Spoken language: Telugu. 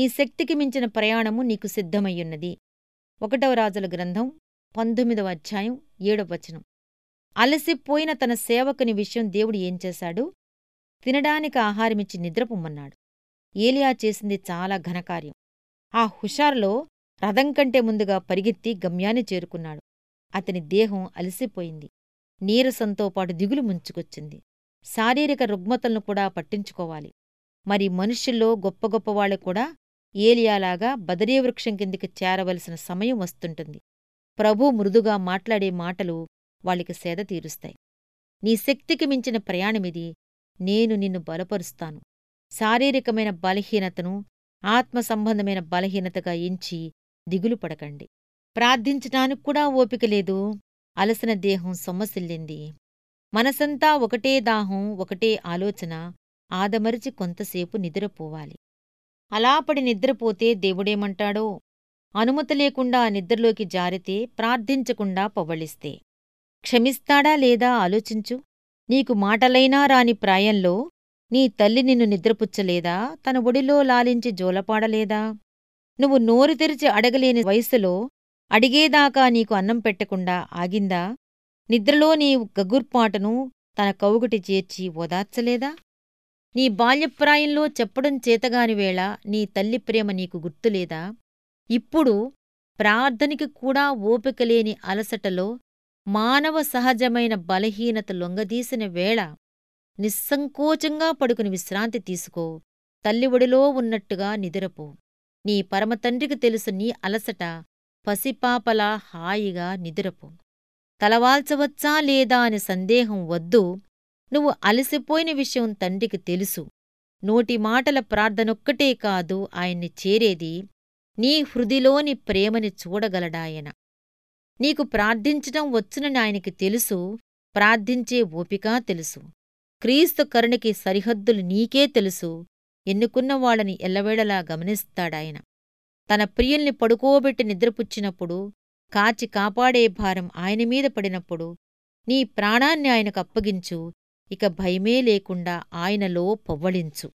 నీ శక్తికి మించిన ప్రయాణము నీకు సిద్ధమయ్యున్నది. ఒకటవ రాజుల గ్రంథం పంతొమ్మిదవ అధ్యాయం ఏడవ వచనం. అలసిపోయిన తన సేవకుని విషయం దేవుడు ఏం చేశాడు? తినడానికి ఆహారమిచ్చి నిద్రపొమ్మన్నాడు ఏలియా చేసింది చాలా ఘనకార్యం. ఆ హుషారులో రథం కంటే ముందుగా పరిగెత్తి గమ్యాన్ని చేరుకున్నాడు. అతని దేహం అలసిపోయింది. నీరసంతో పాటు దిగులు ముంచుకొచ్చింది. శారీరక రుగ్మతలను కూడా పట్టించుకోవాలి. మరి మనుష్యుల్లో గొప్ప గొప్పవాళ్ళు కూడా ఏలియాలాగా బదరీవృక్షం కిందికి చేరవలసిన సమయం వస్తుంటుంది. ప్రభు మృదుగా మాట్లాడే మాటలు వాళ్ళకి సేద తీరుస్తాయి. నీ శక్తికి మించిన ప్రయాణమిది. నేను నిన్ను బలపరుస్తాను. శారీరకమైన బలహీనతను ఆత్మ సంబంధమైన బలహీనతగా ఎంచి దిగులు పడకండి. ప్రార్థించటానికి కూడా ఓపిక లేదు. అలసిన దేహం సొమ్మసిల్లింది. మనసంతా ఒకటే దాహం ఒకటే ఆలోచన. ఆదమరిచి కొంతసేపు నిద్రపోవాలి. అలా పడి నిద్రపోతే దేవుడేమంటాడో? అనుమతి లేకుండా నిద్రలోకి జారితే ప్రార్థించకుండా పవ్వళిస్తే క్షమిస్తాడా లేదా ఆలోచించు. నీకు మాటలైనా రాని ప్రాయంలో నీ తల్లి నిన్ను నిద్రపుచ్చలేదా? తన ఒడిలో లాలించి జోలపాడలేదా? నువ్వు నోరు తెరిచి అడగలేని వయసులో అడిగేదాకా నీకు అన్నం పెట్టకుండా ఆగిందా? నిద్రలో నీ గగుర్పాటను తన కౌగుటి చేర్చి ఓదార్చలేదా? నీ బాల్యప్రాయంలో చెప్పడం చేతగాని వేళ నీ తల్లి ప్రేమ నీకు గుర్తులేదా? ఇప్పుడు ప్రార్థనికి కూడా ఓపికలేని అలసటలో మానవ సహజమైన బలహీనత లొంగదీసిన వేళ నిస్సంకోచంగా పడుకుని విశ్రాంతి తీసుకో. తల్లి ఒడిలో ఉన్నట్టుగా నిదురపో. నీ పరమతండ్రికి తెలుసు నీ అలసట. పసిపాపలా హాయిగా నిదురపో. తలవాల్చవచ్చా లేదా అనే సందేహం వద్దు. నువ్వు అలసిపోయిన విషయం తండ్రికి తెలుసు. నోటి మాటల ప్రార్థనొక్కటే కాదు ఆయన్ని చేరేది నీ హృదిలోని ప్రేమని చూడగలడాయన. నీకు ప్రార్థించటం వచ్చునని ఆయనకి తెలుసు ప్రార్థించే ఓపికా తెలుసు. క్రీస్తు కరుణకి సరిహద్దులు నీకే తెలుసు ఎన్నుకున్న వాళ్ళని ఎల్లవేళలా గమనిస్తాడాయన. తన ప్రియుల్ని పడుకోబెట్టి నిద్రపుచ్చినప్పుడు కాచి కాపాడే భారం ఆయనమీద పడినప్పుడు నీ ప్రాణాన్ని ఆయనకు అప్పగించు ఇక భయమే లేకుండా ఆయనలో పొవ్వళించు.